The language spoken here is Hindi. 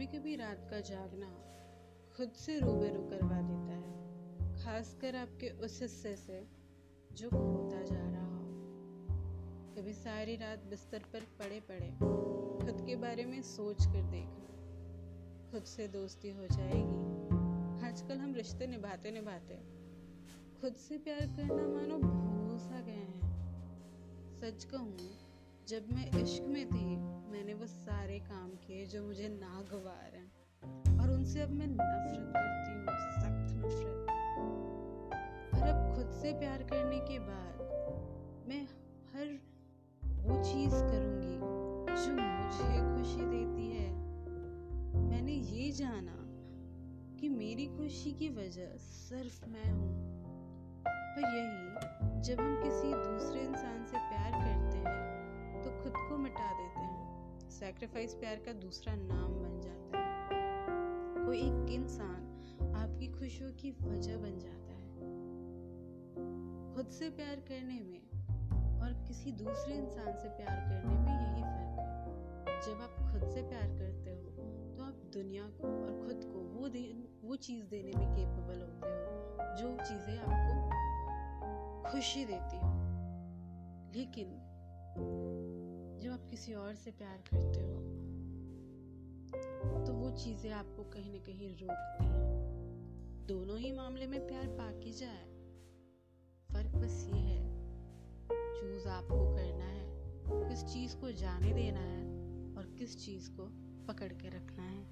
कभी कभी रात का जागना खुद से रूबरू करवा देता है, खासकर आपके उस हिस्से से जो खोता जा रहा हो। कभी सारी रात बिस्तर पर पड़े पड़े खुद के बारे में सोच कर देखना, खुद से दोस्ती हो जाएगी। आजकल हम रिश्ते निभाते निभाते खुद से प्यार करना मानो भूल सा गए हैं। सच कहूँ जब मैं इश्क में थी, मैंने वो सारे काम किए जो मुझे नागवार हैं। और उनसे अब मैं नफरत करती हूँ, सख्त नफरत। और अब खुद से प्यार करने के बाद मैं हर वो चीज़ करूँगी जो मुझे खुशी देती है। मैंने ये जाना कि मेरी खुशी की वजह सिर्फ़ मैं हूँ। पर यही, जब हम किसी दूसरे इंसान खुद को मिटा देते हैं। सैक्रिफाइस प्यार का दूसरा नाम बन जाता है। कोई एक इंसान आपकी खुशियों की वजह बन जाता है। खुद से प्यार करने में और किसी दूसरे इंसान से प्यार करने में यही फ़र्क है। जब आप खुद से प्यार करते हो तो आप दुनिया को और खुद को वो दे, वो चीज़ देने में केपेबल होते हो, जो चीज़ें आपको खुशी देती हो। लेकिन किसी और से प्यार करते हो तो वो चीज़ें आपको कहीं ना कहीं रोकती हैं। दोनों ही मामले में प्यार बाकी जाए। फ़र्क बस ये है चूज़ आपको करना है, किस चीज़ को जाने देना है और किस चीज़ को पकड़ के रखना है।